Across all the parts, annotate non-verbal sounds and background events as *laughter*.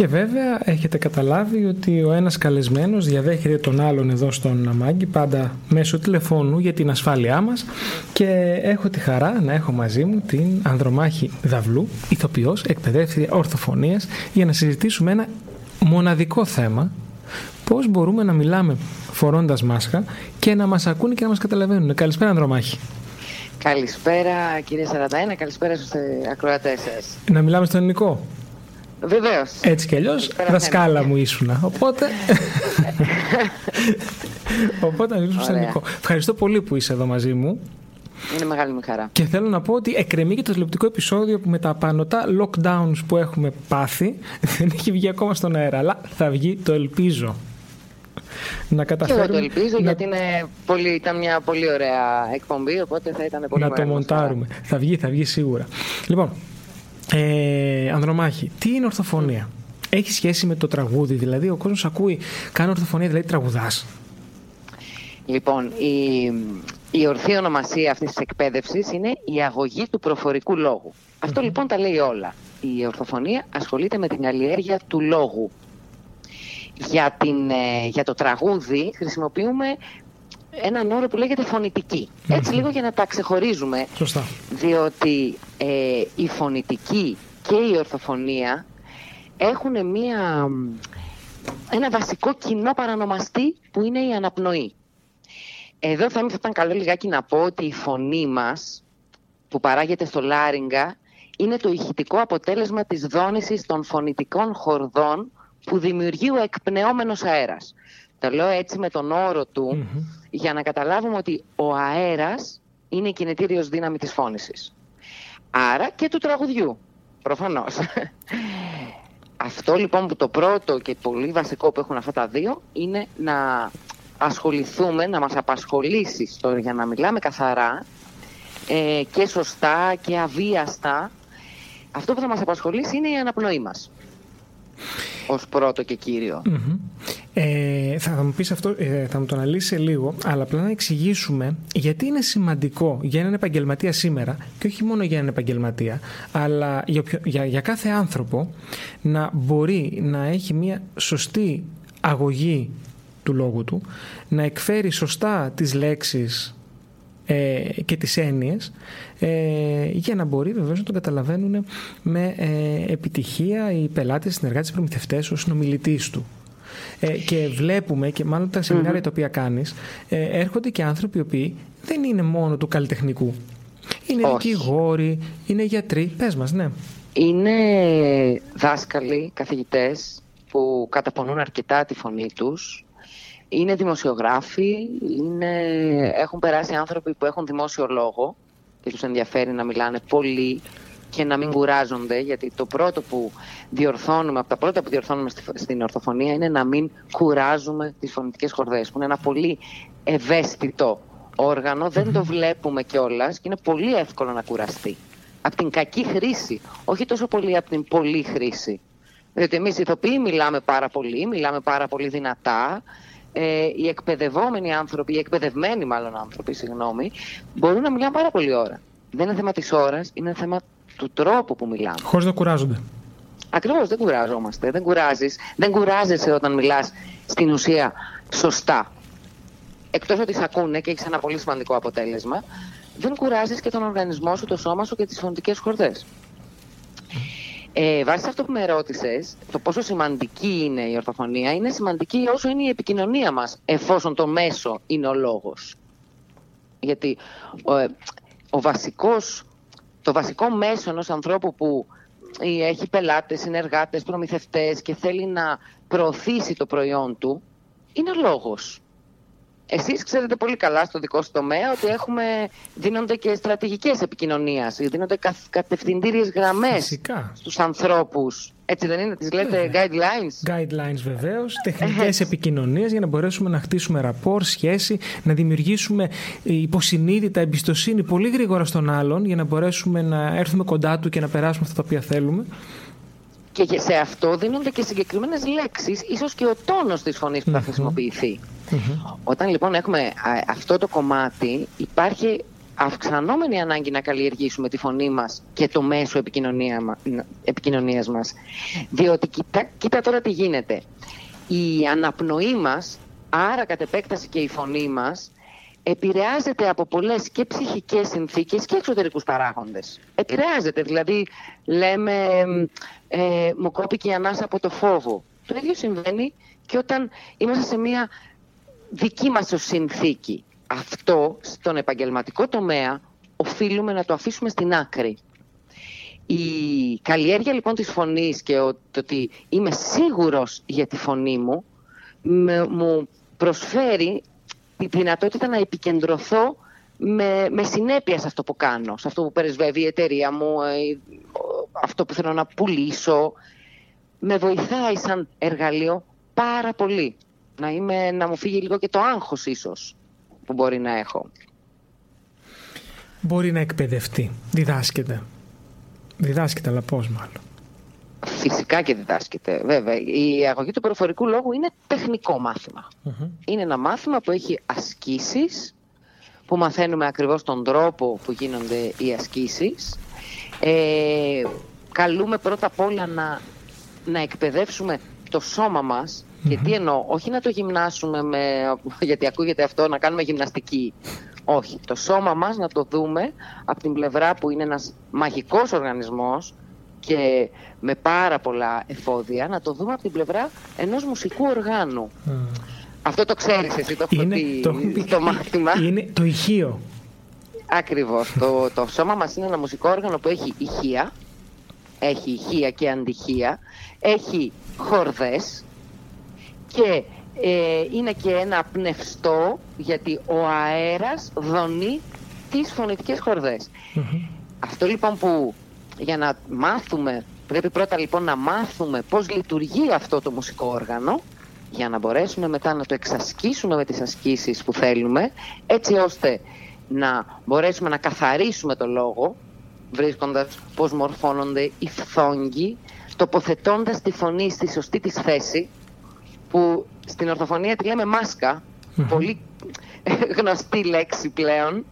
Και βέβαια έχετε καταλάβει ότι ο ένας καλεσμένος διαδέχεται τον άλλον εδώ στον Αμάγκη πάντα μέσω τηλεφώνου για την ασφάλειά μας και έχω τη χαρά να έχω μαζί μου την Ανδρομάχη Δαυλού, ηθοποιός, εκπαιδεύτρια ορθοφωνίας για να συζητήσουμε ένα μοναδικό θέμα πώς μπορούμε να μιλάμε φορώντας μάσχα και να μας ακούνε και να μας καταλαβαίνουν. Καλησπέρα Ανδρομάχη. Καλησπέρα κύριε Σαραταένα, καλησπέρα στους ακροατές σας. Να μιλάμε στο ελληνικό. Βεβαίως. Έτσι κι αλλιώς, δασκάλα μου ήσουνα. Οπότε. *laughs* Οπότε να μιλήσουμε στο ελληνικό. Ευχαριστώ πολύ που είσαι εδώ μαζί μου. Είναι μεγάλη μου χαρά. Και θέλω να πω ότι εκκρεμεί και το τηλεοπτικό επεισόδιο που με τα απανοτά lockdowns που έχουμε πάθει *laughs* δεν έχει βγει ακόμα στον αέρα. Αλλά θα βγει, το ελπίζω. Να καταφέρουμε. Και εγώ το ελπίζω να... γιατί είναι πολύ, ήταν μια πολύ ωραία εκπομπή, οπότε θα ήταν πολύ Να το μοντάρουμε. Θα βγει, θα βγει σίγουρα. Λοιπόν, ε, Ανδρομάχη, τι είναι ορθοφωνία; Έχει σχέση με το τραγούδι, δηλαδή ο κόσμος ακούει, κάνει ορθοφωνία, δηλαδή τραγουδάς. Λοιπόν, η, η ορθή ονομασία αυτής της εκπαίδευσης είναι η αγωγή του προφορικού Αυτό λοιπόν τα λέει όλα. Η ορθοφωνία ασχολείται με την αλλιέργεια του λόγου. Για, την, ε, για το τραγούδι χρησιμοποιούμε έναν όρο που λέγεται Έτσι λίγο για να τα ξεχωρίζουμε. Σωστά. Διότι ε, η φωνητική και η ορθοφωνία έχουν μία, ένα βασικό κοινό παρανομαστή που είναι η αναπνοή. Εδώ θα ήταν καλό λιγάκι να πω ότι η φωνή μας που παράγεται στο λάριγκα είναι το ηχητικό αποτέλεσμα της δόνησης των φωνητικών χορδών που δημιουργεί ο εκπνεόμενος αέρας. Το λέω έτσι με τον όρο του για να καταλάβουμε ότι ο αέρας είναι η κινητήριος δύναμη της φώνησης. Άρα και του τραγουδιού, προφανώς. Αυτό λοιπόν που το πρώτο και πολύ βασικό που έχουν αυτά τα δύο είναι να ασχοληθούμε, να μας απασχολήσει στο, για να μιλάμε καθαρά ε, και σωστά και αβίαστα. Αυτό που θα μας απασχολήσει είναι η αναπνοή μας ως πρώτο και κυριο ε, θα, μου πεις αυτό, ε, θα μου το αναλύσεις λίγο, αλλά απλά να εξηγήσουμε γιατί είναι σημαντικό για έναν επαγγελματία σήμερα και όχι μόνο για έναν επαγγελματία, αλλά για, για, για κάθε άνθρωπο να μπορεί να έχει μια σωστή αγωγή του λόγου του, να εκφέρει σωστά τις λέξεις ε, και τις έννοιες ε, για να μπορεί βεβαίως να τον καταλαβαίνουν με ε, επιτυχία οι πελάτες, οι συνεργάτες, οι προμηθευτές, ο συνομιλητής του. Ε, και βλέπουμε και μάλλον τα σεμινάρια τα οποία κάνεις έρχονται και άνθρωποι οι οποίοι δεν είναι μόνο του καλλιτεχνικού. Είναι δικηγόροι, είναι γιατροί. Πες μας, ναι. Είναι δάσκαλοι, καθηγητές που καταπονούν αρκετά τη φωνή τους είναι δημοσιογράφοι, είναι, έχουν περάσει άνθρωποι που έχουν δημόσιο λόγο και τους ενδιαφέρει να μιλάνε πολύ και να μην κουράζονται, γιατί το πρώτο που διορθώνουμε, από τα πρώτα που διορθώνουμε στην ορθοφωνία είναι να μην κουράζουμε τις φωνητικές χορδές, που είναι ένα πολύ ευαίσθητο όργανο, δεν το βλέπουμε κιόλας και είναι πολύ εύκολο να κουραστεί. Από την κακή χρήση, όχι τόσο πολύ από την πολλή χρήση. Διότι εμείς οι ηθοποιοί μιλάμε πάρα πολύ, μιλάμε πάρα πολύ δυνατά, ε, οι εκπαιδευόμενοι άνθρωποι, οι εκπαιδευμένοι μάλλον άνθρωποι, συγγνώμη, μπορούν να μιλάνε πάρα πολύ ώρα. Δεν είναι θέμα της ώρας, είναι θέμα του τρόπου που μιλάμε. Χωρίς να κουράζονται. Ακριβώς, δεν κουράζομαστε. Δεν κουράζεις. Δεν κουράζεσαι όταν μιλάς στην ουσία σωστά. Εκτός ότι σε ακούνε και έχεις ένα πολύ σημαντικό αποτέλεσμα, δεν κουράζεις και τον οργανισμό σου, το σώμα σου και τις φωνητικές χορδές. Ε, βάσει αυτό που με ρώτησες, το πόσο σημαντική είναι η ορθοφωνία, είναι σημαντική όσο είναι η επικοινωνία μας, εφόσον το μέσο είναι ο λόγος. Γιατί ο, ε, ο βασικός, το βασικό μέσο ενός ανθρώπου που έχει πελάτες, συνεργάτες, προμηθευτές και θέλει να προωθήσει το προϊόν του, είναι ο λόγος. Εσείς ξέρετε πολύ καλά στο δικό σου τομέα ότι έχουμε, δίνονται και στρατηγικές επικοινωνίας, δίνονται κατευθυντήριες γραμμές Φυσικά. στους ανθρώπους. Έτσι δεν είναι, τις λέτε guidelines; Guidelines βεβαίως, τεχνικές επικοινωνίες για να μπορέσουμε να χτίσουμε ραπόρ, σχέση, να δημιουργήσουμε υποσυνείδητα εμπιστοσύνη πολύ γρήγορα στον άλλον για να μπορέσουμε να έρθουμε κοντά του και να περάσουμε αυτά τα οποία θέλουμε. Και σε αυτό δίνονται και συγκεκριμένες λέξεις, ίσως και ο τόνος της φωνής που θα χρησιμοποιηθει Όταν λοιπόν έχουμε αυτό το κομμάτι, υπάρχει αυξανόμενη ανάγκη να καλλιεργήσουμε τη φωνή μας και το μέσο επικοινωνία, επικοινωνίας μας. Διότι κοίτα, κοίτα τώρα τι γίνεται. Η αναπνοή μας, άρα κατ' επέκταση και η φωνή μας, επηρεάζεται από πολλές και ψυχικές συνθήκες και εξωτερικούς παράγοντες. Επηρεάζεται, δηλαδή λέμε ε, μου κόπηκε η ανάσα από το φόβο. Το ίδιο συμβαίνει και όταν είμαστε σε μια δική μας συνθήκη. Αυτό στον επαγγελματικό τομέα οφείλουμε να το αφήσουμε στην άκρη. Η καλλιέργεια λοιπόν της φωνής και το ότι είμαι σίγουρος για τη φωνή μου μου προσφέρει τη δυνατότητα να επικεντρωθώ με, με συνέπεια σε αυτό που κάνω, σε αυτό που περισβεύει η εταιρεία μου, ε, αυτό που θέλω να πουλήσω. Με βοηθάει σαν εργαλείο πάρα πολύ. Να, είμαι, να μου φύγει λίγο και το άγχος ίσως που μπορεί να έχω. Μπορεί να εκπαιδευτεί, διδάσκεται. Διδάσκεται, αλλά πώς μάλλον. Φυσικά και διδάσκεται, βέβαια. Η αγωγή του προφορικού λόγου είναι τεχνικό Είναι ένα μάθημα που έχει ασκήσεις, που μαθαίνουμε ακριβώς τον τρόπο που γίνονται οι ασκήσεις. Ε, καλούμε πρώτα απ' όλα να, να εκπαιδεύσουμε το σώμα μας και τι εννοώ, όχι να το γυμνάσουμε με, γιατί ακούγεται αυτό, να κάνουμε γυμναστική. Όχι, το σώμα μας να το δούμε από την πλευρά που είναι ένας μαγικός οργανισμός και με πάρα πολλά εφόδια, να το δούμε από την πλευρά ενός μουσικού οργάνου. Αυτό το ξέρεις εσύ, το έχω πει το, μάθημα. Είναι το ηχείο. Ακριβώς. το, το σώμα μας είναι ένα μουσικό όργανο που έχει ηχεία, έχει ηχεία και αντιχεία, έχει χορδές και ε, είναι και ένα πνευστό γιατί ο αέρας δονεί τις φωνητικές Αυτό λοιπόν που για να μάθουμε, πρέπει πρώτα λοιπόν να μάθουμε πώς λειτουργεί αυτό το μουσικό όργανο για να μπορέσουμε μετά να το εξασκήσουμε με τις ασκήσεις που θέλουμε έτσι ώστε να μπορέσουμε να καθαρίσουμε το λόγο βρίσκοντας πώς μορφώνονται οι φθόγγοι τοποθετώντας τη φωνή στη σωστή της θέση που στην ορθοφωνία τη λέμε πολύ γνωστή λέξη πλέον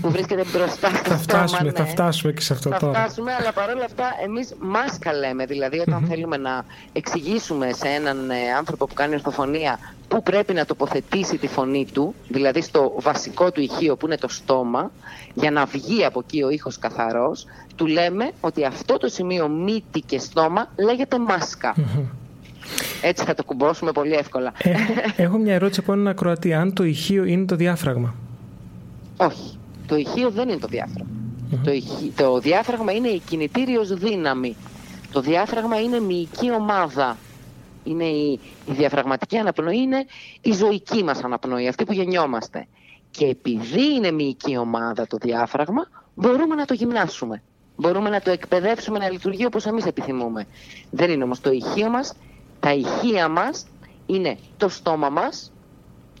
που βρίσκεται μπροστά στο θα φτάσουμε, ναι. Θα φτάσουμε και σε αυτό θα τώρα. Θα φτάσουμε, αλλά παρόλα αυτά εμείς μάσκα λέμε. Δηλαδή θέλουμε να εξηγήσουμε σε έναν ε, άνθρωπο που κάνει ορθοφωνία πού πρέπει να τοποθετήσει τη φωνή του, δηλαδή στο βασικό του ηχείο που είναι το στόμα, για να βγει από εκεί ο ήχος καθαρός, του λέμε ότι αυτό το σημείο μύτη και στόμα λέγεται Έτσι θα το κουμπώσουμε πολύ εύκολα. Ε, έχω μια ερώτηση από έναν ακροατή. Αν το ηχείο είναι το διάφραγμα; Όχι. Το ηχείο δεν είναι το διάφραγμα. Το, το διάφραγμα είναι η κινητήριος δύναμη. Το διάφραγμα είναι μυϊκή ομάδα. Είναι η, η διαφραγματική αναπνοή είναι η ζωική μας αναπνοή, αυτή που γεννιόμαστε. Και επειδή είναι μυϊκή ομάδα το διάφραγμα, μπορούμε να το γυμνάσουμε. Μπορούμε να το εκπαιδεύσουμε να λειτουργεί όπως εμείς επιθυμούμε. Δεν είναι όμως το ηχείο μας. Τα ηχεία μας είναι το στόμα μας,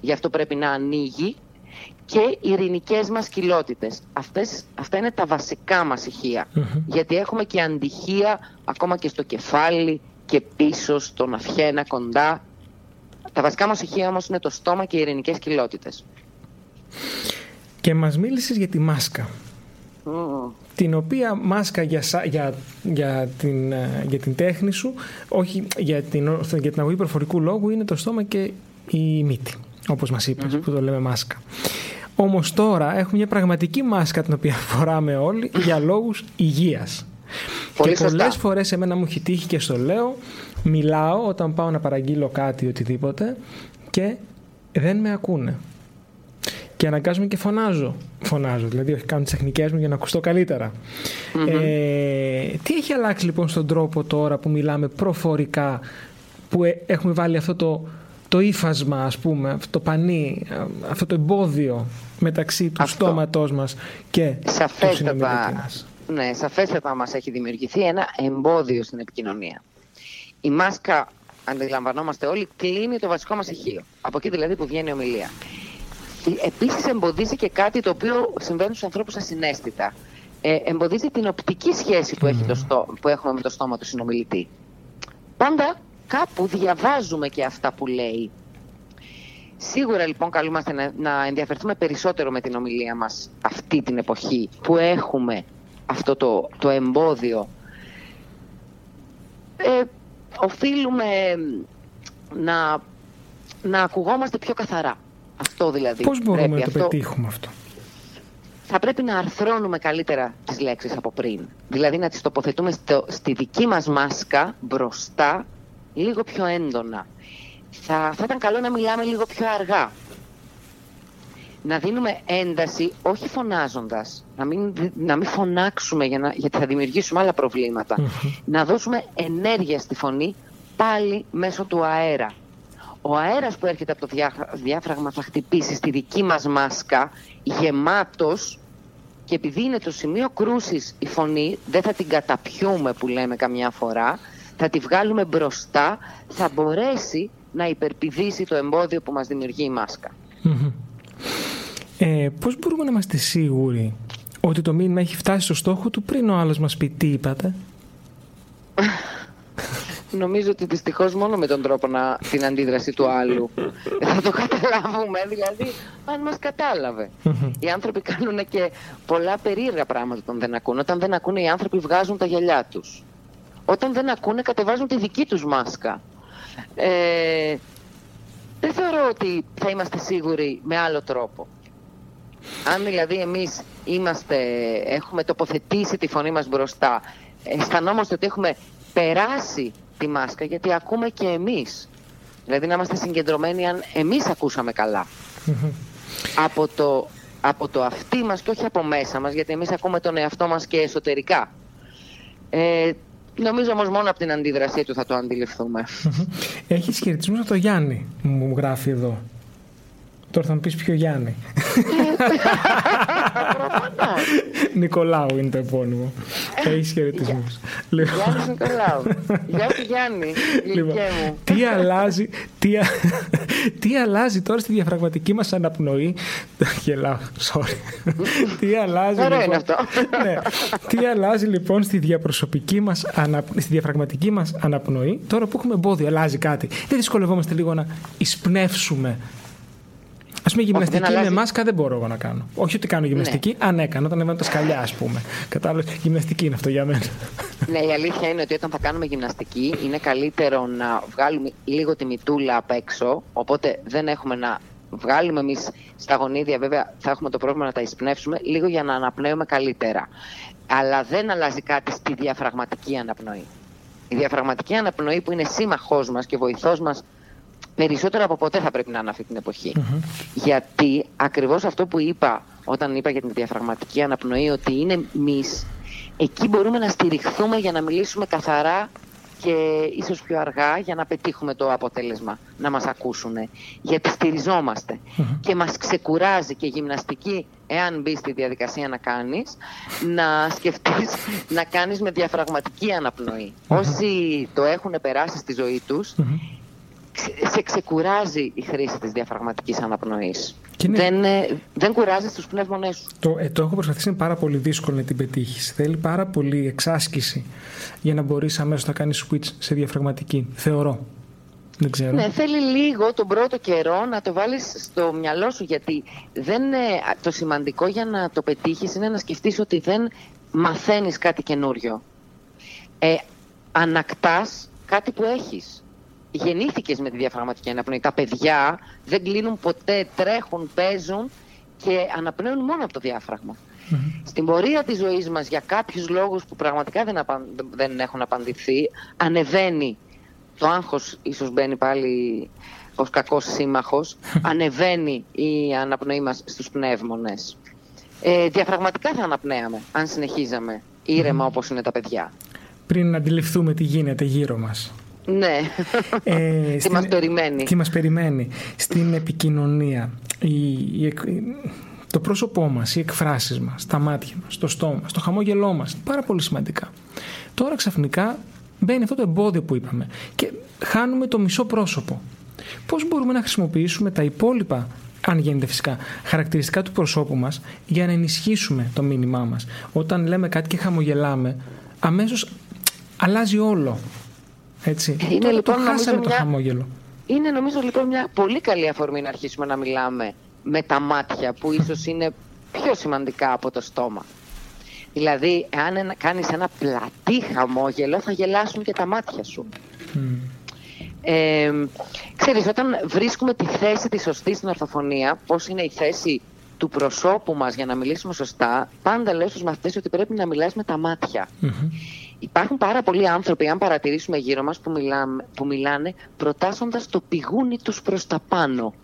γι' αυτό πρέπει να ανοίγει και οι ειρηνικές μας κοιλότητες. Αυτές, αυτά είναι τα βασικά μας ηχεία. Γιατί έχουμε και αντιχεία ακόμα και στο κεφάλι και πίσω, στον αυχένα, κοντά. Τα βασικά μας ηχεία όμως είναι το στόμα και οι ειρηνικές κοιλότητες. Και μας μίλησες για τη μάσκα. Την οποία μάσκα για, για, για, την, ε, για την τέχνη σου, όχι για την, για την αγωγή προφορικού λόγου, είναι το στόμα και η μύτη, όπως μας ειπες που το λέμε μάσκα. Όμως τώρα έχουμε μια πραγματική μάσκα την οποία *laughs* φοράμε όλοι για λόγους υγείας. Πολύ και πολλές φορές εμένα μου έχει τύχει και στο λέω, μιλάω όταν πάω να παραγγείλω κάτι οτιδήποτε και δεν με ακούνε. Και αναγκάζομαι και φωνάζω. Φωνάζω, δηλαδή όχι κάνω τις τεχνικές μου για να ακουστώ καλύτερα. Ε, τι έχει αλλάξει λοιπόν στον τρόπο τώρα που μιλάμε προφορικά, που ε, έχουμε βάλει αυτό το το ύφασμα, ας πούμε, το πανί, αυτό το εμπόδιο μεταξύ του αυτό. στόματός μας και του συνομιλητή μας. Ναι, σαφέστατα μας έχει δημιουργηθεί ένα εμπόδιο στην επικοινωνία. Η μάσκα, αντιλαμβανόμαστε όλοι, κλείνει το βασικό μας ηχείο. Από εκεί δηλαδή που βγαίνει η ομιλία. Επίσης εμποδίζει και κάτι το οποίο συμβαίνει στους ανθρώπους ασυναίσθητα. Ε, εμποδίζει την οπτική σχέση που, έχει το που έχουμε με το στόμα του συνομιλητή. Πάντα κάπου διαβάζουμε και αυτά που λέει. Σίγουρα λοιπόν καλούμαστε να, να ενδιαφερθούμε περισσότερο με την ομιλία μας αυτή την εποχή που έχουμε αυτό το, το εμπόδιο. Ε, οφείλουμε να, να ακουγόμαστε πιο καθαρά. Αυτό δηλαδή. Πώς μπορούμε να το πετύχουμε αυτό; Θα πρέπει να αρθρώνουμε καλύτερα τις λέξεις από πριν. Δηλαδή να τις τοποθετούμε στο, στη δική μας μάσκα μπροστά λίγο πιο έντονα. Θα, θα ήταν καλό να μιλάμε λίγο πιο αργά. Να δίνουμε ένταση, όχι φωνάζοντας. Να μην, να μην φωνάξουμε για να, γιατί θα δημιουργήσουμε άλλα Να δώσουμε ενέργεια στη φωνή πάλι μέσω του αέρα. Ο αέρας που έρχεται από το διάφραγμα θα χτυπήσει στη δική μας μάσκα γεμάτος και επειδή είναι το σημείο κρούσης η φωνή, δεν θα την καταπιούμε που λέμε καμιά φορά, θα τη βγάλουμε μπροστά, θα μπορέσει να υπερπηδήσει το εμπόδιο που μας δημιουργεί η μάσκα. Ε, πώς μπορούμε να είμαστε σίγουροι ότι το μήνυμα έχει φτάσει στο στόχο του πριν ο άλλος μας πει τι είπατε. Νομίζω ότι δυστυχώς μόνο με τον τρόπο να την αντίδραση του άλλου θα το καταλάβουμε. Δηλαδή, αν μας κατάλαβε. οι άνθρωποι κάνουν και πολλά περίεργα πράγματα όταν δεν ακούν. Όταν δεν ακούνε, οι άνθρωποι βγάζουν τα γυαλιά τους. Όταν δεν ακούνε, κατεβάζουν τη δική τους μάσκα. Ε, δεν θεωρώ ότι θα είμαστε σίγουροι με άλλο τρόπο. Αν δηλαδή εμείς είμαστε, έχουμε τοποθετήσει τη φωνή μας μπροστά, αισθανόμαστε ότι έχουμε περάσει τη μάσκα γιατί ακούμε και εμείς. Δηλαδή να είμαστε συγκεντρωμένοι αν εμείς ακούσαμε από, το, από το αυτί μας και όχι από μέσα μας γιατί εμείς ακούμε τον εαυτό μας και εσωτερικά. Ε, νομίζω όμως μόνο από την αντίδρασή του θα το αντιληφθούμε. Έχεις χαιρετισμούς από το Γιάννη μου γράφει εδώ. Τώρα θα μου πεις ποιο Γιάννη. *laughs* Νικολάου είναι το επώνυμο. Έχει χαιρετισμού. Λοιπόν. Γιάννης Νικολάου. Γεια σου Γιάννη. Λοιπόν, τι αλλάζει, *laughs* τι, αλλάζει τώρα στη διαφραγματική μας αναπνοή; *laughs* Γελάω, sorry. τι αλλάζει. λοιπόν, αυτό. ναι, τι αλλάζει λοιπόν στη διαπροσωπική μας στη διαφραγματική μας αναπνοή; Τώρα που έχουμε εμπόδιο. Αλλάζει κάτι. Δεν δυσκολευόμαστε λίγο να εισπνεύσουμε Α πούμε, γυμναστική με μάσκα δεν μπορώ εγώ να κάνω. Όχι ότι κάνω γυμναστική, ναι. αν έκανα όταν έβαλα τα σκαλιά, ας πούμε. Κατάλαβες, γυμναστική είναι αυτό για μένα. Ναι, η αλήθεια είναι ότι όταν θα κάνουμε γυμναστική είναι καλύτερο να βγάλουμε λίγο τη μητούλα απ' έξω. Οπότε δεν έχουμε να βγάλουμε εμείς στα γονίδια, βέβαια θα έχουμε το πρόβλημα να τα εισπνεύσουμε λίγο για να αναπνέουμε καλύτερα. Αλλά δεν αλλάζει κάτι στη διαφραγματική αναπνοή. Η διαφραγματική αναπνοή που είναι σύμμαχός μας και βοηθός μας περισσότερο από ποτέ θα πρέπει να είναι αυτή την εποχη Γιατί ακριβώς αυτό που είπα όταν είπα για την διαφραγματική αναπνοή ότι είναι μυς, εκεί μπορούμε να στηριχθούμε για να μιλήσουμε καθαρά και ίσως πιο αργά για να πετύχουμε το αποτέλεσμα, να μας ακούσουν. Γιατί και μας ξεκουράζει και γυμναστική, εάν μπει στη διαδικασία να κάνεις, να σκεφτείς να κάνεις με διαφραγματική αναπνοή. Όσοι το έχουν περάσει στη ζωή τους, σε ξεκουράζει η χρήση της διαφραγματικής αναπνοής. Δεν, ε, δεν κουράζει τους πνεύμονές σου. Το, ε, το έχω προσπαθήσει, είναι πάρα πολύ δύσκολο να την πετύχεις. Θέλει πάρα πολύ εξάσκηση για να μπορείς αμέσως να κάνεις switch σε διαφραγματική. Θεωρώ. Δεν ξέρω. Ναι, θέλει λίγο τον πρώτο καιρό να το βάλεις στο μυαλό σου γιατί δεν, το σημαντικό για να το πετύχεις είναι να σκεφτείς ότι δεν μαθαίνεις κάτι καινούριο. Ε, ανακτάς κάτι που έχεις γεννήθηκες με τη διαφραγματική αναπνοή. Τα παιδιά δεν κλείνουν ποτέ, τρέχουν, παίζουν και αναπνέουν μόνο από το διαφραγμα Στην πορεία της ζωής μας για κάποιους λόγους που πραγματικά δεν, δεν έχουν απαντηθεί ανεβαίνει το άγχος ίσως μπαίνει πάλι ως κακός σύμμαχος ανεβαίνει η αναπνοή μας στους πνεύμονες. Ε, διαφραγματικά θα αναπνέαμε αν συνεχίζαμε ήρεμα όπως είναι τα παιδιά. Πριν αντιληφθούμε τι γίνεται γύρω μας. Ναι. Ε, τι μας περιμένει. Τι μας περιμένει. Στην επικοινωνία. Η, το πρόσωπό μας, οι εκφράσεις μας, τα μάτια μας, το στόμα μας, το χαμόγελό μας. Πάρα πολύ σημαντικά. Τώρα ξαφνικά μπαίνει αυτό το εμπόδιο που είπαμε και χάνουμε το μισό πρόσωπο. Πώς μπορούμε να χρησιμοποιήσουμε τα υπόλοιπα αν γίνεται φυσικά, χαρακτηριστικά του προσώπου μας για να ενισχύσουμε το μήνυμά μας; Όταν λέμε κάτι και χαμογελάμε, αμέσως αλλάζει όλο. Έτσι. Είναι Τώρα λοιπόν, το χάσαμε μια... το χαμόγελο. Είναι νομίζω λοιπόν μια πολύ καλή αφορμή να αρχίσουμε να μιλάμε με τα μάτια που ίσως είναι πιο σημαντικά από το στόμα. Δηλαδή, αν κάνεις ένα πλατή χαμόγελο θα γελάσουν και τα μάτια σου. Ε, ξέρεις, όταν βρίσκουμε τη θέση τη σωστή στην ορθοφωνία, πώς είναι η θέση του προσώπου μας για να μιλήσουμε σωστά, πάντα λέω στους μαθητές ότι πρέπει να μιλάς με τα ματια Υπάρχουν πάρα πολλοί άνθρωποι, αν παρατηρήσουμε γύρω μας, που, μιλάμε, που μιλάνε προτάσσοντας το πηγούνι τους προς τα πάνω.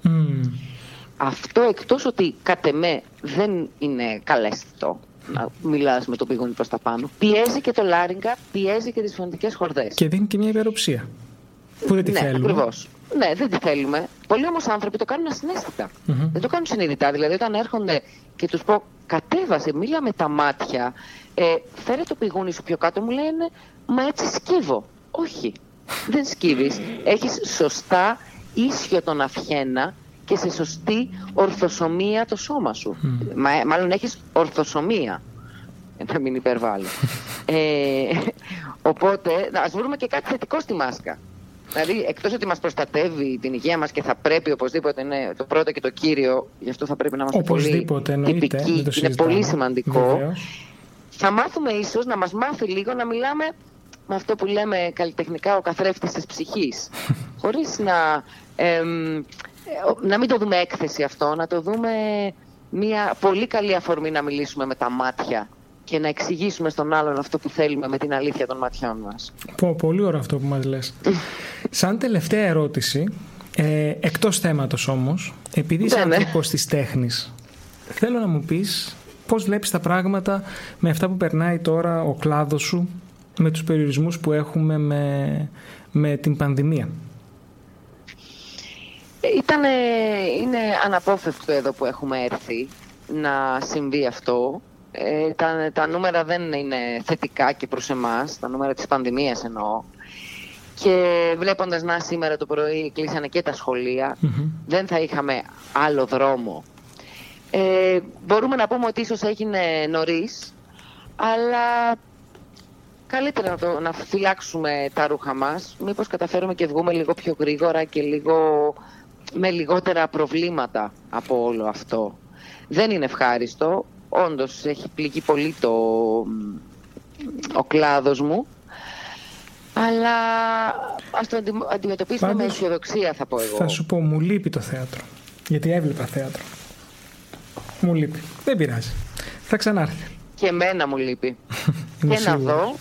Αυτό εκτός ότι κατ' εμέ δεν είναι καλέσθητο να μιλάς με το πηγούνι προς τα πάνω, πιέζει και το λάριγκα, πιέζει και τις φωνητικές χορδές. Και δίνει και μια υπεροψία. Που δεν τη ναι, θέλουμε. Ακριβώς. Ναι, δεν τη θέλουμε. Πολλοί όμως άνθρωποι το κάνουν Δεν το κάνουν συνειδητά. Δηλαδή, όταν έρχονται και τους πω, κατέβασε, μίλα με τα μάτια, ε, φέρε το πηγούνι σου πιο κάτω, μου λένε, Μα έτσι σκύβω. Όχι. δεν σκύβεις. Έχεις σωστά ίσιο τον αυχένα και σε σωστή ορθοσομία το σώμα σου. Μα, μάλλον έχεις ορθοσομία. Να μην υπερβάλλω. *laughs* ε, οπότε, ας βρούμε και κάτι θετικό στη μάσκα. Δηλαδή, εκτός ότι μας προστατεύει την υγεία μας και θα πρέπει οπωσδήποτε είναι το πρώτο και το κύριο, γι' αυτό θα πρέπει να είμαστε πολύ τυπικοί, είναι πολύ σημαντικό. Θα μάθουμε ίσως να μας μάθει λίγο να μιλάμε με αυτό που λέμε καλλιτεχνικά ο καθρέφτης της ψυχής. *laughs* Χωρίς να, να μην το δούμε έκθεση αυτό, να το δούμε μια πολύ καλή αφορμή να μιλήσουμε με τα μάτια και να εξηγήσουμε στον άλλον αυτό που θέλουμε με την αλήθεια των ματιών μας. Πω, πολύ ωραίο αυτό που μας λες. Σαν τελευταία ερώτηση, ε, εκτός θέματος όμως, επειδή είσαι ναι, άνθρωπος ναι. της τέχνης, θέλω να μου πεις πώς βλέπεις τα πράγματα με αυτά που περνάει τώρα ο κλάδος σου, με τους περιορισμούς που έχουμε με, με την πανδημία. Ήτανε, είναι αναπόφευκτο εδώ που έχουμε έρθει να συμβεί αυτό ε, τα, τα νούμερα δεν είναι θετικά και προς εμάς, τα νούμερα της πανδημίας εννοώ. Και βλέποντας να σήμερα το πρωί κλείσανε και τα σχολεια δεν θα είχαμε άλλο δρόμο. Ε, μπορούμε να πούμε ότι ίσως έγινε νωρίς, αλλά καλύτερα να, το, να φυλάξουμε τα ρούχα μας, μήπως καταφέρουμε και βγούμε λίγο πιο γρήγορα και λίγο, με λιγότερα προβλήματα από όλο αυτό. Δεν είναι ευχάριστο, όντως έχει πληγεί πολύ το, ο κλάδος μου. Αλλά ας το αντιμετωπίσουμε με αισιοδοξία θα πω εγώ. Θα σου πω, μου λείπει το θέατρο. Γιατί έβλεπα θέατρο. Μου λείπει. Δεν πειράζει. Θα ξανάρθει. Και εμένα μου λείπει. *laughs* και να δω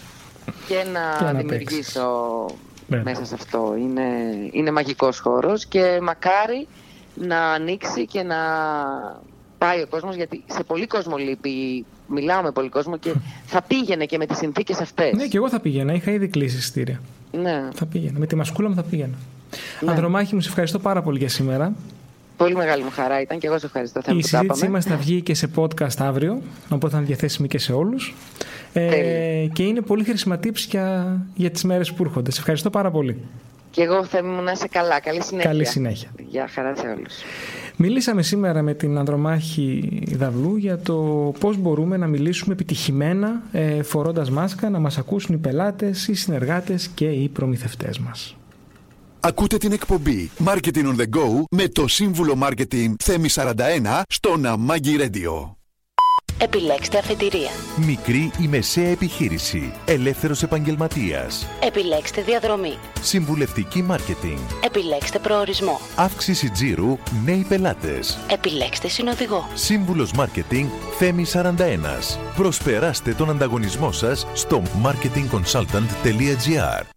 και να, δημιουργήσω μέσα σε αυτό. Είναι, είναι μαγικός χώρος και μακάρι να ανοίξει και να πάει ο κόσμος, γιατί σε πολύ κόσμο λείπει. Μιλάω με πολύ κόσμο και θα πήγαινε και με τις συνθήκες αυτές. Ναι, και εγώ θα πήγαινα. Είχα ήδη κλείσει εισιτήρια. Ναι. Θα πήγαινα. Με τη μασκούλα μου θα πήγαινα. Ναι. Ανδρομάχη μου, σε ευχαριστώ πάρα πολύ για σήμερα. Πολύ μεγάλη μου χαρά ήταν και εγώ σε ευχαριστώ. Η συζήτησή μας θα βγει και σε podcast αύριο, οπότε θα είναι διαθέσιμη και σε όλους. Ε, και είναι πολύ χρήσιμα tips για, για τις μέρες που έρχονται. Σε ευχαριστώ πάρα πολύ. Και εγώ θα ήμουν να είσαι καλά. Καλή συνέχεια. Καλή συνέχεια. Γεια χαρά σε όλους. Μιλήσαμε σήμερα με την Ανδρομάχη Δαυλού για το πώς μπορούμε να μιλήσουμε επιτυχημένα ε, φορώντας μάσκα, να μας ακούσουν οι πελάτες, οι συνεργάτες και οι προμηθευτές μας. Ακούτε την εκπομπή Marketing on the Go με το σύμβουλο Marketing Θέμη 41 στο Ναμάγκη Radio. Επιλέξτε αφετηρία. Μικρή ή μεσαία επιχείρηση. Ελεύθερος επαγγελματίας. Επιλέξτε διαδρομή. Συμβουλευτική μάρκετινγκ. Επιλέξτε προορισμό. Αύξηση τζίρου. Νέοι πελάτες. Επιλέξτε συνοδηγό. Σύμβουλος μάρκετινγκ Θέμη 41. Προσπεράστε τον ανταγωνισμό σας στο marketingconsultant.gr.